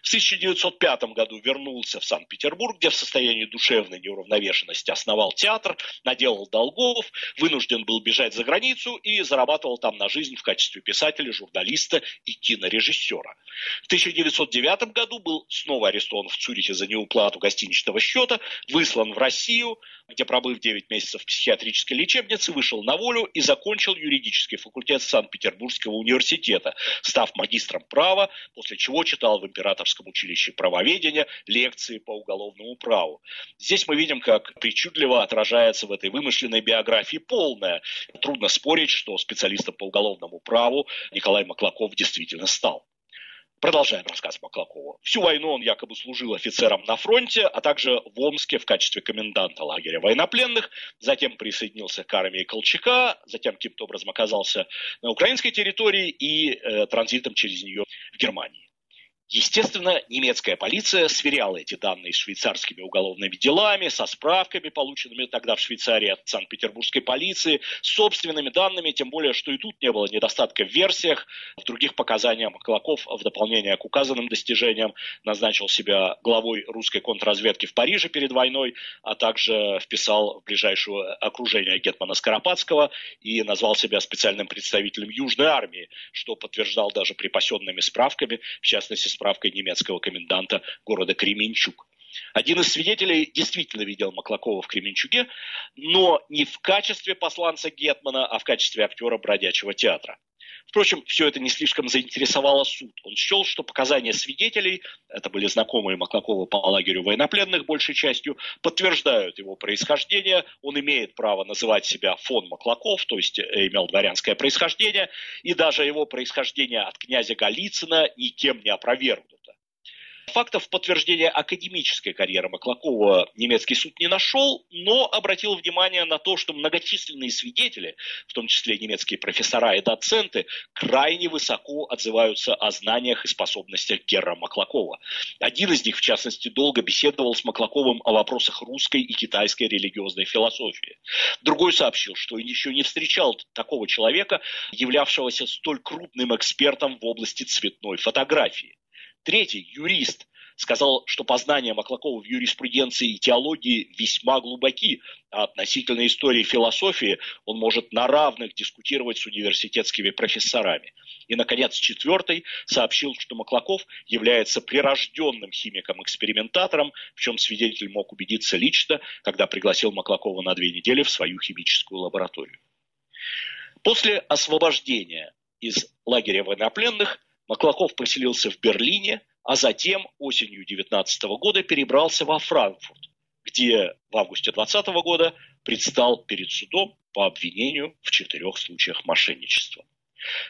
В 1905 году вернулся в Санкт-Петербург, где в состоянии душевной неуравновешенности основал театр, наделал долгов, вынужден был бежать за границу и зарабатывал там на жизнь в качестве писателя, журналиста и кинорежиссера. В 1909 году был снова арестован в Цюрихе за неуплату гостиничного счета, выслан в Россию, где, пробыв 9 месяцев в психиатрической лечебнице, вышел на волю и закончил юридический факультет Санкт-Петербургского университета, став магистром права, после чего читал в Императорском училище правоведения лекции по уголовному праву. Здесь мы видим, как причудливо отражается в этой вымышленной биографии полная. Трудно спорить, что специалистом по уголовному праву Николай Маклаков действительно стал. Продолжаем рассказ Маклакова. Всю войну он якобы служил офицером на фронте, а также в Омске в качестве коменданта лагеря военнопленных, затем присоединился к армии Колчака, затем каким-то образом оказался на украинской территории и э, транзитом через нее в Германии. Естественно, немецкая полиция сверяла эти данные с швейцарскими уголовными делами, со справками, полученными тогда в Швейцарии от Санкт-Петербургской полиции, с собственными данными, тем более, что и тут не было недостатка в версиях, в других показаниях Маклаков в дополнение к указанным достижениям назначил себя главой русской контрразведки в Париже перед войной, а также вписал в ближайшее окружение Гетмана Скоропадского и назвал себя специальным представителем Южной армии, что подтверждал даже припасенными справками, в частности, справкой немецкого коменданта города Кременчук. Один из свидетелей действительно видел Маклакова в Кременчуге, но не в качестве посланца Гетмана, а в качестве актера бродячего театра. Впрочем, все это не слишком заинтересовало суд. Он счел, что показания свидетелей, это были знакомые Маклакова по лагерю военнопленных большей частью, подтверждают его происхождение. Он имеет право называть себя фон Маклаков, то есть э, имел дворянское происхождение, и даже его происхождение от князя Голицына никем не опровергнуто. Фактов подтверждения академической карьеры Маклакова немецкий суд не нашел, но обратил внимание на то, что многочисленные свидетели, в том числе немецкие профессора и доценты, крайне высоко отзываются о знаниях и способностях Герра Маклакова. Один из них, в частности, долго беседовал с Маклаковым о вопросах русской и китайской религиозной философии. Другой сообщил, что еще не встречал такого человека, являвшегося столь крупным экспертом в области цветной фотографии. Третий, юрист, сказал, что познания Маклакова в юриспруденции и теологии весьма глубоки, а относительно истории философии он может на равных дискутировать с университетскими профессорами. И, наконец, четвертый сообщил, что Маклаков является прирожденным химиком-экспериментатором, в чем свидетель мог убедиться лично, когда пригласил Маклакова на две недели в свою химическую лабораторию. После освобождения из лагеря военнопленных Маклаков поселился в Берлине, а затем осенью 19 года перебрался во Франкфурт, где в августе 20 года предстал перед судом по обвинению в четырех случаях мошенничества.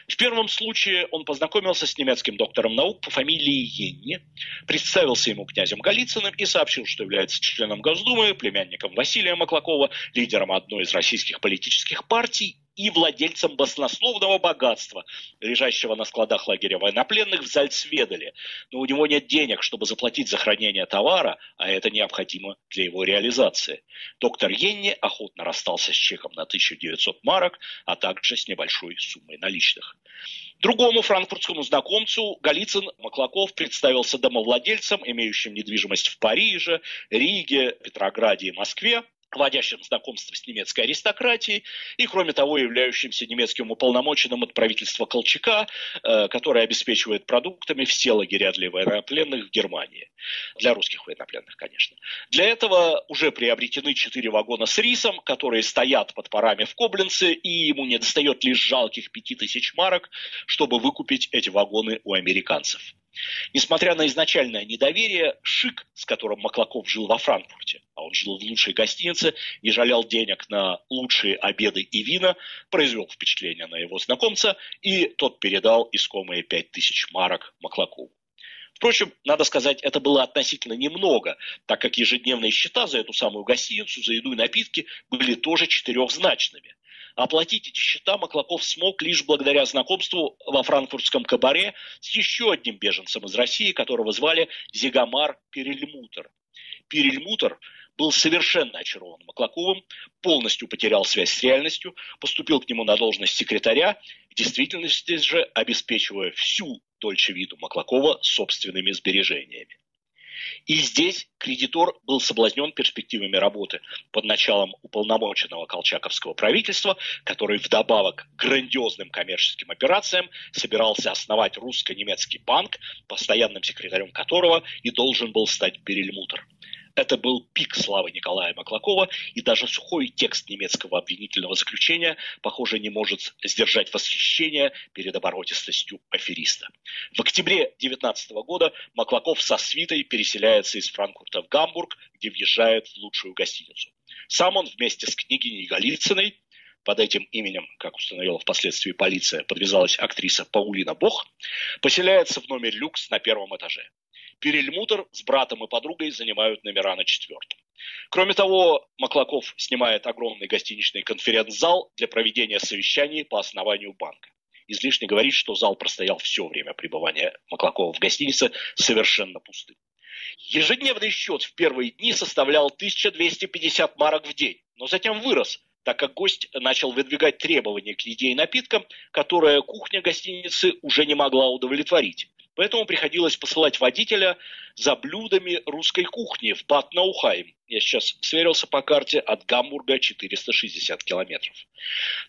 В первом случае он познакомился с немецким доктором наук по фамилии Йенни, представился ему князем Голицыным и сообщил, что является членом Госдумы, племянником Василия Маклакова, лидером одной из российских политических партий и владельцем баснословного богатства, лежащего на складах лагеря военнопленных в Зальцведале. Но у него нет денег, чтобы заплатить за хранение товара, а это необходимо для его реализации. Доктор Йенни охотно расстался с чеком на 1900 марок, а также с небольшой суммой наличных. Другому франкфуртскому знакомцу Голицын Маклаков представился домовладельцем, имеющим недвижимость в Париже, Риге, Петрограде и Москве, вводящим знакомство с немецкой аристократией и, кроме того, являющимся немецким уполномоченным от правительства Колчака, э, который обеспечивает продуктами все лагеря для военнопленных в Германии. Для русских военнопленных, конечно. Для этого уже приобретены четыре вагона с рисом, которые стоят под парами в Коблинце, и ему не достает лишь жалких пяти тысяч марок, чтобы выкупить эти вагоны у американцев. Несмотря на изначальное недоверие, шик, с которым Маклаков жил во Франкфурте, а он жил в лучшей гостинице, не жалел денег на лучшие обеды и вина, произвел впечатление на его знакомца, и тот передал искомые пять тысяч марок Маклакову. Впрочем, надо сказать, это было относительно немного, так как ежедневные счета за эту самую гостиницу, за еду и напитки были тоже четырехзначными. Оплатить эти счета Маклаков смог лишь благодаря знакомству во франкфуртском кабаре с еще одним беженцем из России, которого звали Зигамар Перельмутер. Перельмутер был совершенно очарован Маклаковым, полностью потерял связь с реальностью, поступил к нему на должность секретаря, в действительности же обеспечивая всю Дольче Виту Маклакова собственными сбережениями. И здесь кредитор был соблазнен перспективами работы под началом уполномоченного колчаковского правительства, который вдобавок к грандиозным коммерческим операциям собирался основать русско-немецкий банк, постоянным секретарем которого и должен был стать Перельмутер. Это был пик славы Николая Маклакова, и даже сухой текст немецкого обвинительного заключения, похоже, не может сдержать восхищение перед оборотистостью афериста. В октябре 19 года Маклаков со свитой переселяется из Франкфурта в Гамбург, где въезжает в лучшую гостиницу. Сам он вместе с княгиней Голицыной, под этим именем, как установила впоследствии полиция, подвязалась актриса Паулина Бох, поселяется в номер люкс на первом этаже. Перельмутер с братом и подругой занимают номера на четвертом. Кроме того, Маклаков снимает огромный гостиничный конференц-зал для проведения совещаний по основанию банка. Излишне говорить, что зал простоял все время пребывания Маклакова в гостинице совершенно пустым. Ежедневный счет в первые дни составлял 1250 марок в день, но затем вырос, так как гость начал выдвигать требования к еде и напиткам, которые кухня гостиницы уже не могла удовлетворить. Поэтому приходилось посылать водителя за блюдами русской кухни в Бат Наухайм. Я сейчас сверился по карте от Гамбурга 460 километров.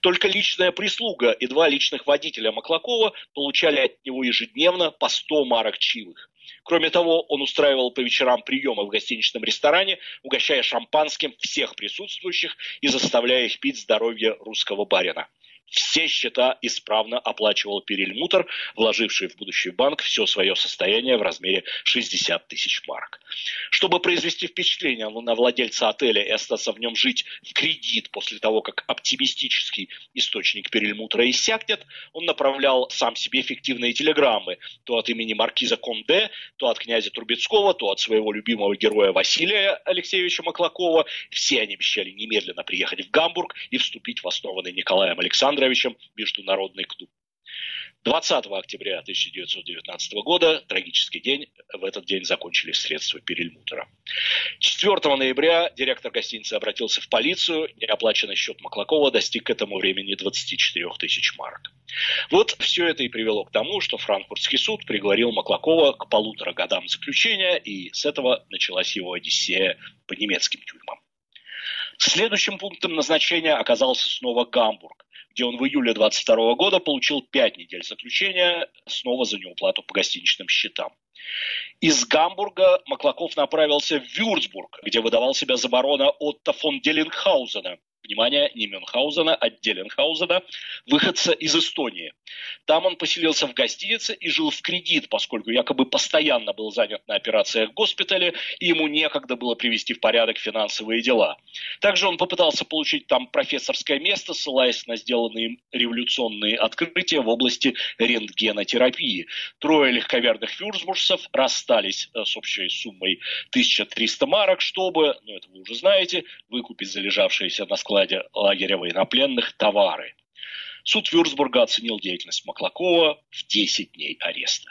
Только личная прислуга и два личных водителя Маклакова получали от него ежедневно по 100 марок чивых. Кроме того, он устраивал по вечерам приемы в гостиничном ресторане, угощая шампанским всех присутствующих и заставляя их пить здоровье русского барина. Все счета исправно оплачивал перельмутер, вложивший в будущий банк все свое состояние в размере 60 тысяч марок. Чтобы произвести впечатление на владельца отеля и остаться в нем жить в кредит после того, как оптимистический источник перельмутера иссякнет, он направлял сам себе фиктивные телеграммы то от имени маркиза Конде, то от князя Трубецкого, то от своего любимого героя Василия Алексеевича Маклакова. Все они обещали немедленно приехать в Гамбург и вступить в основанный Николаем Александровичем Александровичем Международный клуб. 20 октября 1919 года, трагический день, в этот день закончились средства перельмутера. 4 ноября директор гостиницы обратился в полицию, неоплаченный счет Маклакова достиг к этому времени 24 тысяч марок. Вот все это и привело к тому, что Франкфуртский суд приговорил Маклакова к полутора годам заключения, и с этого началась его одиссея по немецким тюрьмам. Следующим пунктом назначения оказался снова Гамбург где он в июле 22 года получил 5 недель заключения снова за неуплату по гостиничным счетам. Из Гамбурга Маклаков направился в Вюрцбург, где выдавал себя за барона Отто фон Делингхаузена, внимание, не Мюнхгаузена, а Деленхаузена, выходца из Эстонии. Там он поселился в гостинице и жил в кредит, поскольку якобы постоянно был занят на операциях в госпитале, и ему некогда было привести в порядок финансовые дела. Также он попытался получить там профессорское место, ссылаясь на сделанные им революционные открытия в области рентгенотерапии. Трое легковерных фюрсбуржцев расстались э, с общей суммой 1300 марок, чтобы, ну это вы уже знаете, выкупить залежавшиеся на складе лагеря военнопленных товары. Суд Вюрцбурга оценил деятельность Маклакова в 10 дней ареста.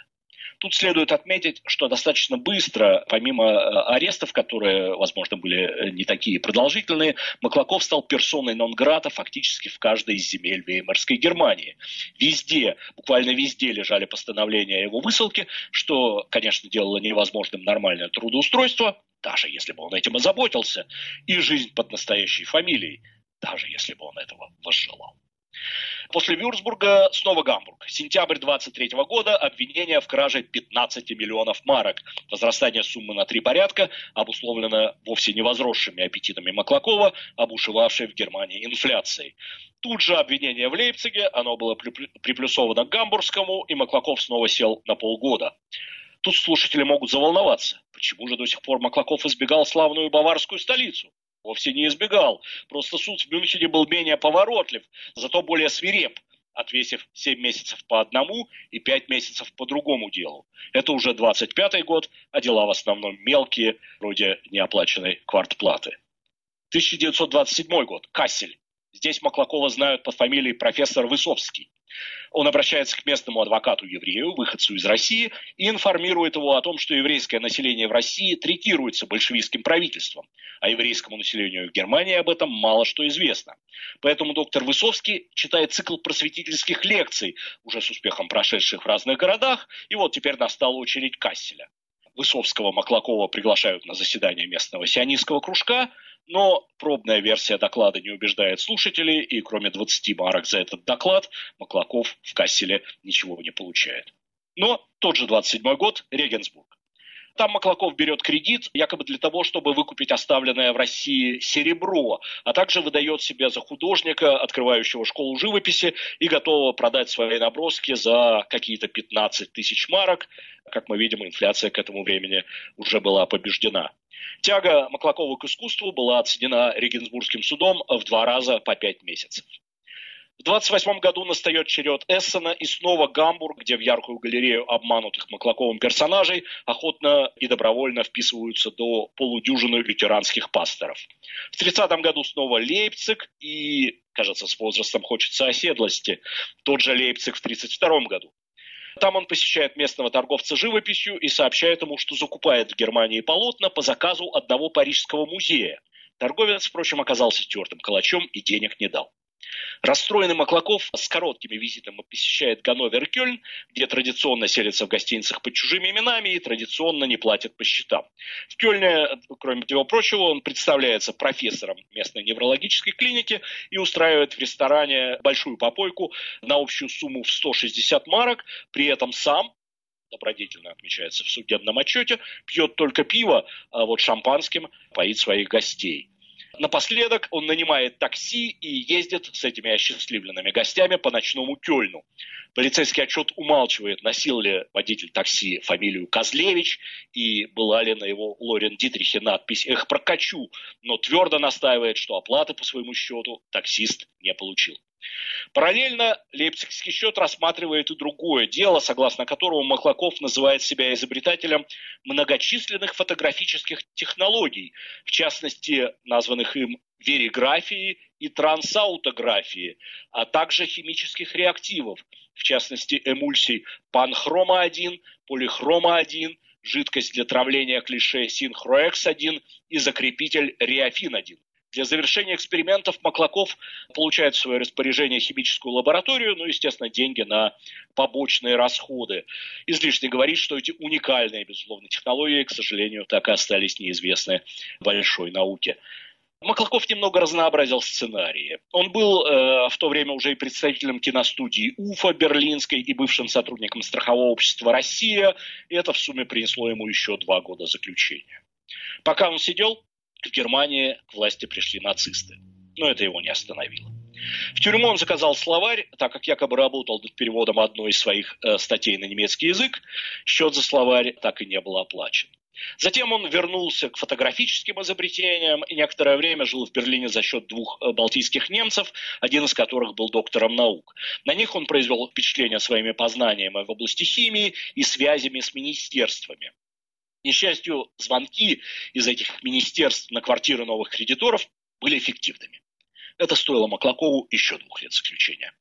Тут следует отметить, что достаточно быстро, помимо э, арестов, которые, возможно, были э, не такие продолжительные, Маклаков стал персоной нон-грата фактически в каждой из земель Веймарской Германии. Везде, буквально везде лежали постановления о его высылке, что, конечно, делало невозможным нормальное трудоустройство, даже если бы он этим озаботился, и жизнь под настоящей фамилией, даже если бы он этого возжелал. После Вюрцбурга снова Гамбург. Сентябрь 23 года обвинение в краже 15 миллионов марок. Возрастание суммы на три порядка обусловлено вовсе не возросшими аппетитами Маклакова, обушевавшей в Германии инфляцией. Тут же обвинение в Лейпциге, оно было приплюсовано к Гамбургскому, и Маклаков снова сел на полгода. Тут слушатели могут заволноваться. Почему же до сих пор Маклаков избегал славную баварскую столицу? Вовсе не избегал. Просто суд в Мюнхене был менее поворотлив, зато более свиреп, отвесив 7 месяцев по одному и 5 месяцев по другому делу. Это уже 25-й год, а дела в основном мелкие, вроде неоплаченной квартплаты. 1927 год. Кассель. Здесь Маклакова знают под фамилией профессор Высоцкий. Он обращается к местному адвокату-еврею, выходцу из России, и информирует его о том, что еврейское население в России третируется большевистским правительством, а еврейскому населению в Германии об этом мало что известно. Поэтому доктор Высоцкий читает цикл просветительских лекций, уже с успехом прошедших в разных городах, и вот теперь настала очередь Касселя. Высоцкого Маклакова приглашают на заседание местного сионистского кружка, но пробная версия доклада не убеждает слушателей, и кроме 20 марок за этот доклад Маклаков в Касселе ничего не получает. Но тот же 27 год, Регенсбург. Там Маклаков берет кредит, якобы для того, чтобы выкупить оставленное в России серебро, а также выдает себя за художника, открывающего школу живописи и готового продать свои наброски за какие-то 15 тысяч марок. Как мы видим, инфляция к этому времени уже была побеждена. Тяга Маклакова к искусству была оценена Регенсбургским судом в два раза по пять месяцев. В 28 году настает черед Эссена и снова Гамбург, где в яркую галерею обманутых Маклаковым персонажей охотно и добровольно вписываются до полудюжины лютеранских пасторов. В 30 году снова Лейпциг и, кажется, с возрастом хочется оседлости, тот же Лейпциг в 32 году. Там он посещает местного торговца живописью и сообщает ему, что закупает в Германии полотна по заказу одного парижского музея. Торговец, впрочем, оказался тертым калачом и денег не дал. Расстроенный Маклаков с короткими визитами посещает Ганновер и Кёльн, где традиционно селится в гостиницах под чужими именами и традиционно не платит по счетам. В Кёльне, кроме всего прочего, он представляется профессором местной неврологической клиники и устраивает в ресторане большую попойку на общую сумму в 160 марок, при этом сам добродетельно отмечается в судебном отчете, пьет только пиво, а вот шампанским поит своих гостей. Напоследок он нанимает такси и ездит с этими осчастливленными гостями по ночному Кёльну. Полицейский отчет умалчивает, носил ли водитель такси фамилию Козлевич и была ли на его Лорен Дитрихе надпись «Эх, прокачу», но твердо настаивает, что оплаты по своему счету таксист не получил. Параллельно Лейпцигский счет рассматривает и другое дело, согласно которому Маклаков называет себя изобретателем многочисленных фотографических технологий, в частности, названных им вериграфии и трансаутографии, а также химических реактивов, в частности, эмульсий панхрома-1, полихрома-1, жидкость для травления клише синхроэкс-1 и закрепитель реафин-1. Для завершения экспериментов Маклаков получает в свое распоряжение химическую лабораторию, ну, естественно, деньги на побочные расходы. Излишне говорить, что эти уникальные, безусловно, технологии, к сожалению, так и остались неизвестны большой науке. Маклаков немного разнообразил сценарии. Он был э, в то время уже и представителем киностудии УФА берлинской и бывшим сотрудником страхового общества «Россия», и это в сумме принесло ему еще два года заключения. Пока он сидел, в Германии к власти пришли нацисты. Но это его не остановило. В тюрьму он заказал словарь, так как якобы работал над переводом одной из своих э, статей на немецкий язык. Счет за словарь так и не был оплачен. Затем он вернулся к фотографическим изобретениям и некоторое время жил в Берлине за счет двух э, балтийских немцев, один из которых был доктором наук. На них он произвел впечатление своими познаниями в области химии и связями с министерствами несчастью, звонки из этих министерств на квартиры новых кредиторов были эффективными. Это стоило Маклакову еще двух лет заключения.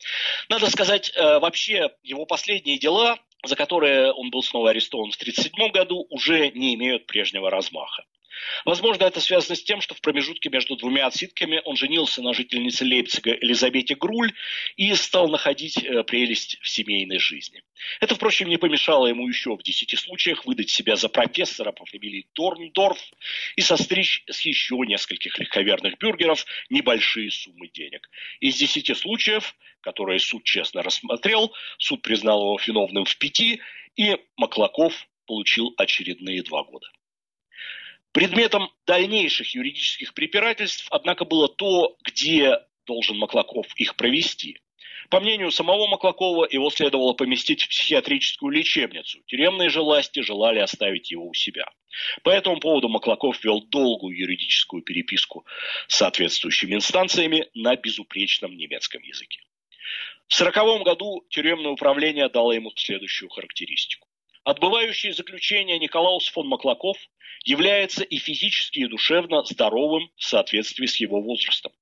Надо сказать, э, вообще его последние дела, за которые он был снова арестован в 1937 году, уже не имеют прежнего размаха. Возможно, это связано с тем, что в промежутке между двумя отсидками он женился на жительнице Лейпцига Элизабете Груль и стал находить э, прелесть в семейной жизни. Это, впрочем, не помешало ему еще в десяти случаях выдать себя за профессора по фамилии Торндорф и состричь с еще нескольких легковерных бюргеров небольшие суммы денег. Из десяти случаев, которые суд честно рассмотрел, суд признал его виновным в пяти, и Маклаков получил очередные два года. Предметом дальнейших юридических препирательств, однако, было то, где должен Маклаков их провести. По мнению самого Маклакова, его следовало поместить в психиатрическую лечебницу. Тюремные же власти желали оставить его у себя. По этому поводу Маклаков вел долгую юридическую переписку с соответствующими инстанциями на безупречном немецком языке. В 1940 году тюремное управление дало ему следующую характеристику. Отбывающий заключение Николаус фон Маклаков является и физически, и душевно здоровым в соответствии с его возрастом.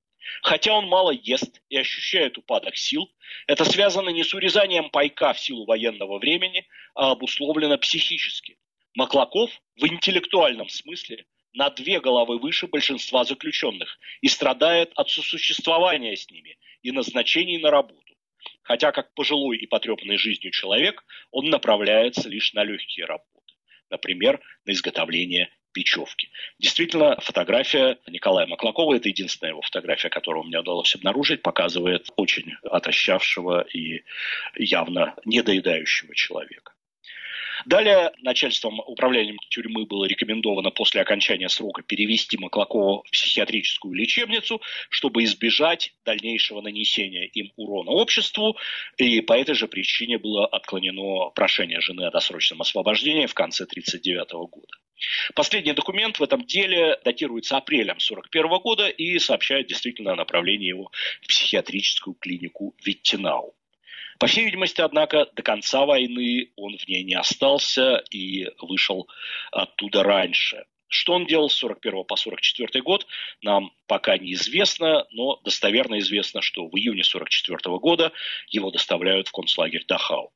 Хотя он мало ест и ощущает упадок сил, это связано не с урезанием пайка в силу военного времени, а обусловлено психически. Маклаков в интеллектуальном смысле на две головы выше большинства заключенных и страдает от сосуществования с ними и назначений на работу хотя как пожилой и потрепанный жизнью человек он направляется лишь на легкие работы, например, на изготовление бечевки. Действительно, фотография Николая Маклакова, это единственная его фотография, которую мне удалось обнаружить, показывает очень отощавшего и явно недоедающего человека. Далее начальством управления тюрьмы было рекомендовано после окончания срока перевести Маклакова в психиатрическую лечебницу, чтобы избежать дальнейшего нанесения им урона обществу. И по этой же причине было отклонено прошение жены о досрочном освобождении в конце 1939 года. Последний документ в этом деле датируется апрелем 1941 года и сообщает действительно о направлении его в психиатрическую клинику Виттенау. По всей видимости, однако, до конца войны он в ней не остался и вышел оттуда раньше. Что он делал с 41 по 44 год, нам пока неизвестно, но достоверно известно, что в июне 44 года его доставляют в концлагерь Дахау.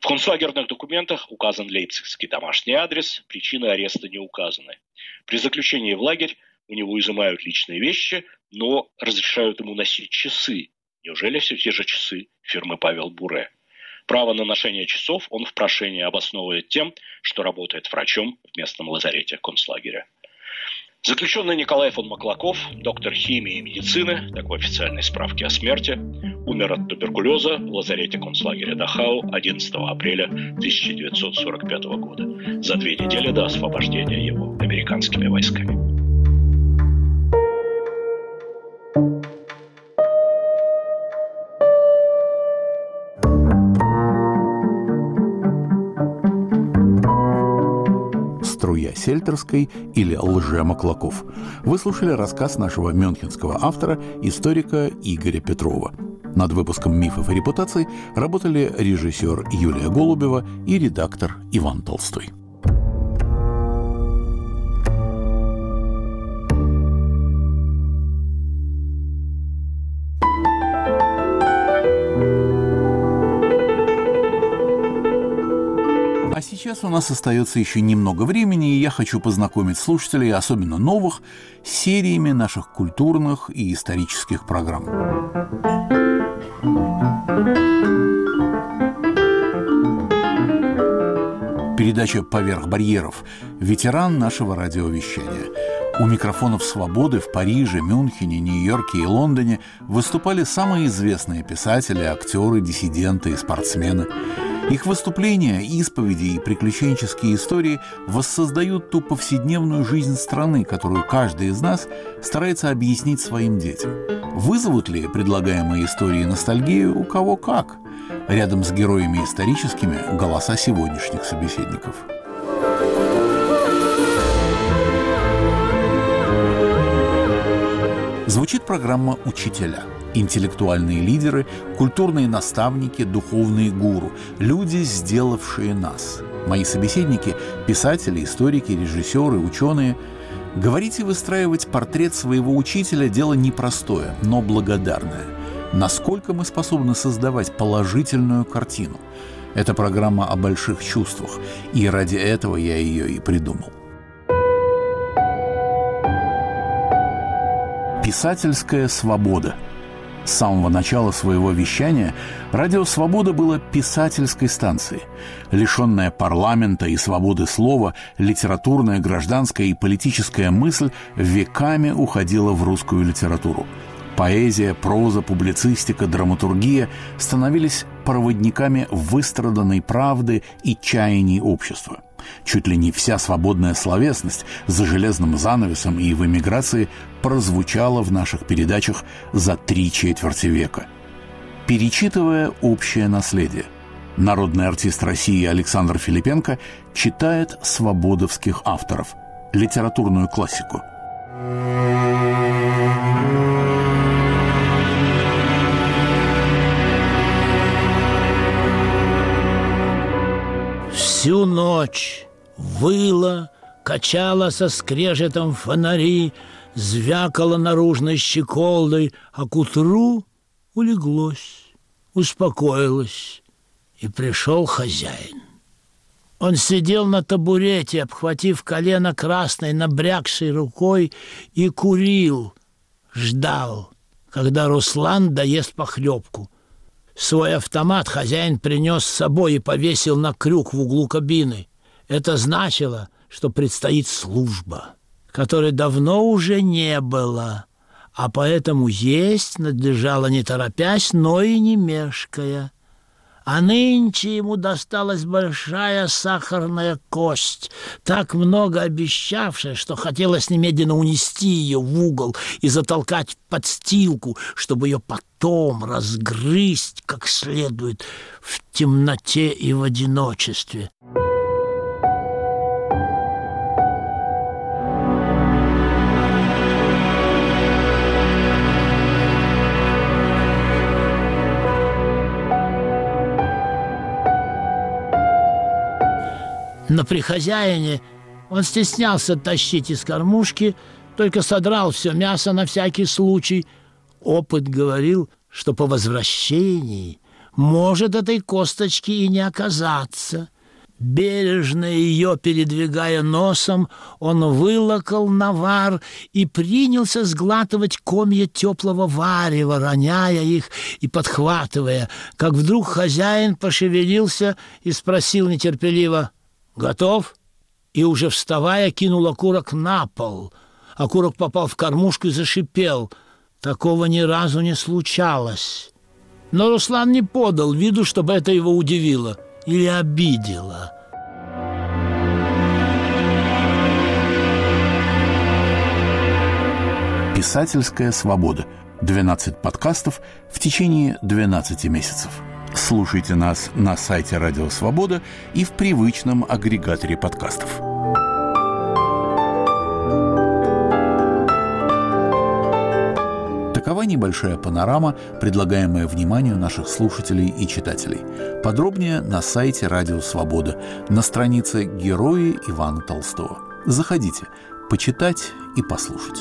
В концлагерных документах указан лейпцигский домашний адрес, причины ареста не указаны. При заключении в лагерь у него изымают личные вещи, но разрешают ему носить часы. Неужели все те же часы фирмы Павел Буре? Право на ношение часов он в прошении обосновывает тем, что работает врачом в местном лазарете концлагеря. Заключенный Николай фон Маклаков, доктор химии и медицины, так в официальной справке о смерти, умер от туберкулеза в лазарете концлагеря Дахау 11 апреля 1945 года, за две недели до освобождения его американскими войсками. Сельтерской или Лже-Маклаков. Вы слушали рассказ нашего мюнхенского автора, историка Игоря Петрова. Над выпуском «Мифов и репутаций» работали режиссер Юлия Голубева и редактор Иван Толстой. Сейчас у нас остается еще немного времени, и я хочу познакомить слушателей, особенно новых, с сериями наших культурных и исторических программ. Передача «Поверх барьеров» – ветеран нашего радиовещания. У микрофонов «Свободы» в Париже, Мюнхене, Нью-Йорке и Лондоне выступали самые известные писатели, актеры, диссиденты и спортсмены – их выступления, исповеди и приключенческие истории воссоздают ту повседневную жизнь страны, которую каждый из нас старается объяснить своим детям. Вызовут ли предлагаемые истории ностальгию у кого как? Рядом с героями историческими голоса сегодняшних собеседников. Звучит программа «Учителя» интеллектуальные лидеры, культурные наставники, духовные гуру, люди, сделавшие нас. Мои собеседники – писатели, историки, режиссеры, ученые. Говорить и выстраивать портрет своего учителя – дело непростое, но благодарное. Насколько мы способны создавать положительную картину? Это программа о больших чувствах, и ради этого я ее и придумал. Писательская свобода – с самого начала своего вещания «Радио Свобода» было писательской станцией. Лишенная парламента и свободы слова, литературная, гражданская и политическая мысль веками уходила в русскую литературу. Поэзия, проза, публицистика, драматургия становились проводниками выстраданной правды и чаяний общества. Чуть ли не вся свободная словесность за железным занавесом и в эмиграции прозвучала в наших передачах за три четверти века. Перечитывая общее наследие, народный артист России Александр Филипенко читает свободовских авторов, литературную классику. Всю ночь выла, качала со скрежетом фонари, звякала наружной щеколдой, а к утру улеглось, успокоилось, и пришел хозяин. Он сидел на табурете, обхватив колено красной, набрякшей рукой, и курил, ждал, когда Руслан доест похлебку. Свой автомат хозяин принес с собой и повесил на крюк в углу кабины. Это значило, что предстоит служба, которой давно уже не было, а поэтому есть надлежало не торопясь, но и не мешкая. А нынче ему досталась большая сахарная кость, так много обещавшая, что хотелось немедленно унести ее в угол и затолкать под стилку, чтобы ее потом разгрызть как следует в темноте и в одиночестве. Но при хозяине он стеснялся тащить из кормушки, только содрал все мясо на всякий случай. Опыт говорил, что по возвращении может этой косточки и не оказаться. Бережно ее передвигая носом, он вылокал навар и принялся сглатывать комья теплого варева, роняя их и подхватывая, как вдруг хозяин пошевелился и спросил нетерпеливо «Готов?» и уже вставая кинул окурок на пол. Окурок попал в кормушку и зашипел. Такого ни разу не случалось. Но Руслан не подал виду, чтобы это его удивило или обидело. Писательская свобода. 12 подкастов в течение 12 месяцев. Слушайте нас на сайте Радио Свобода и в привычном агрегаторе подкастов. Такова небольшая панорама, предлагаемая вниманию наших слушателей и читателей. Подробнее на сайте Радио Свобода, на странице «Герои Ивана Толстого». Заходите, почитать и послушать.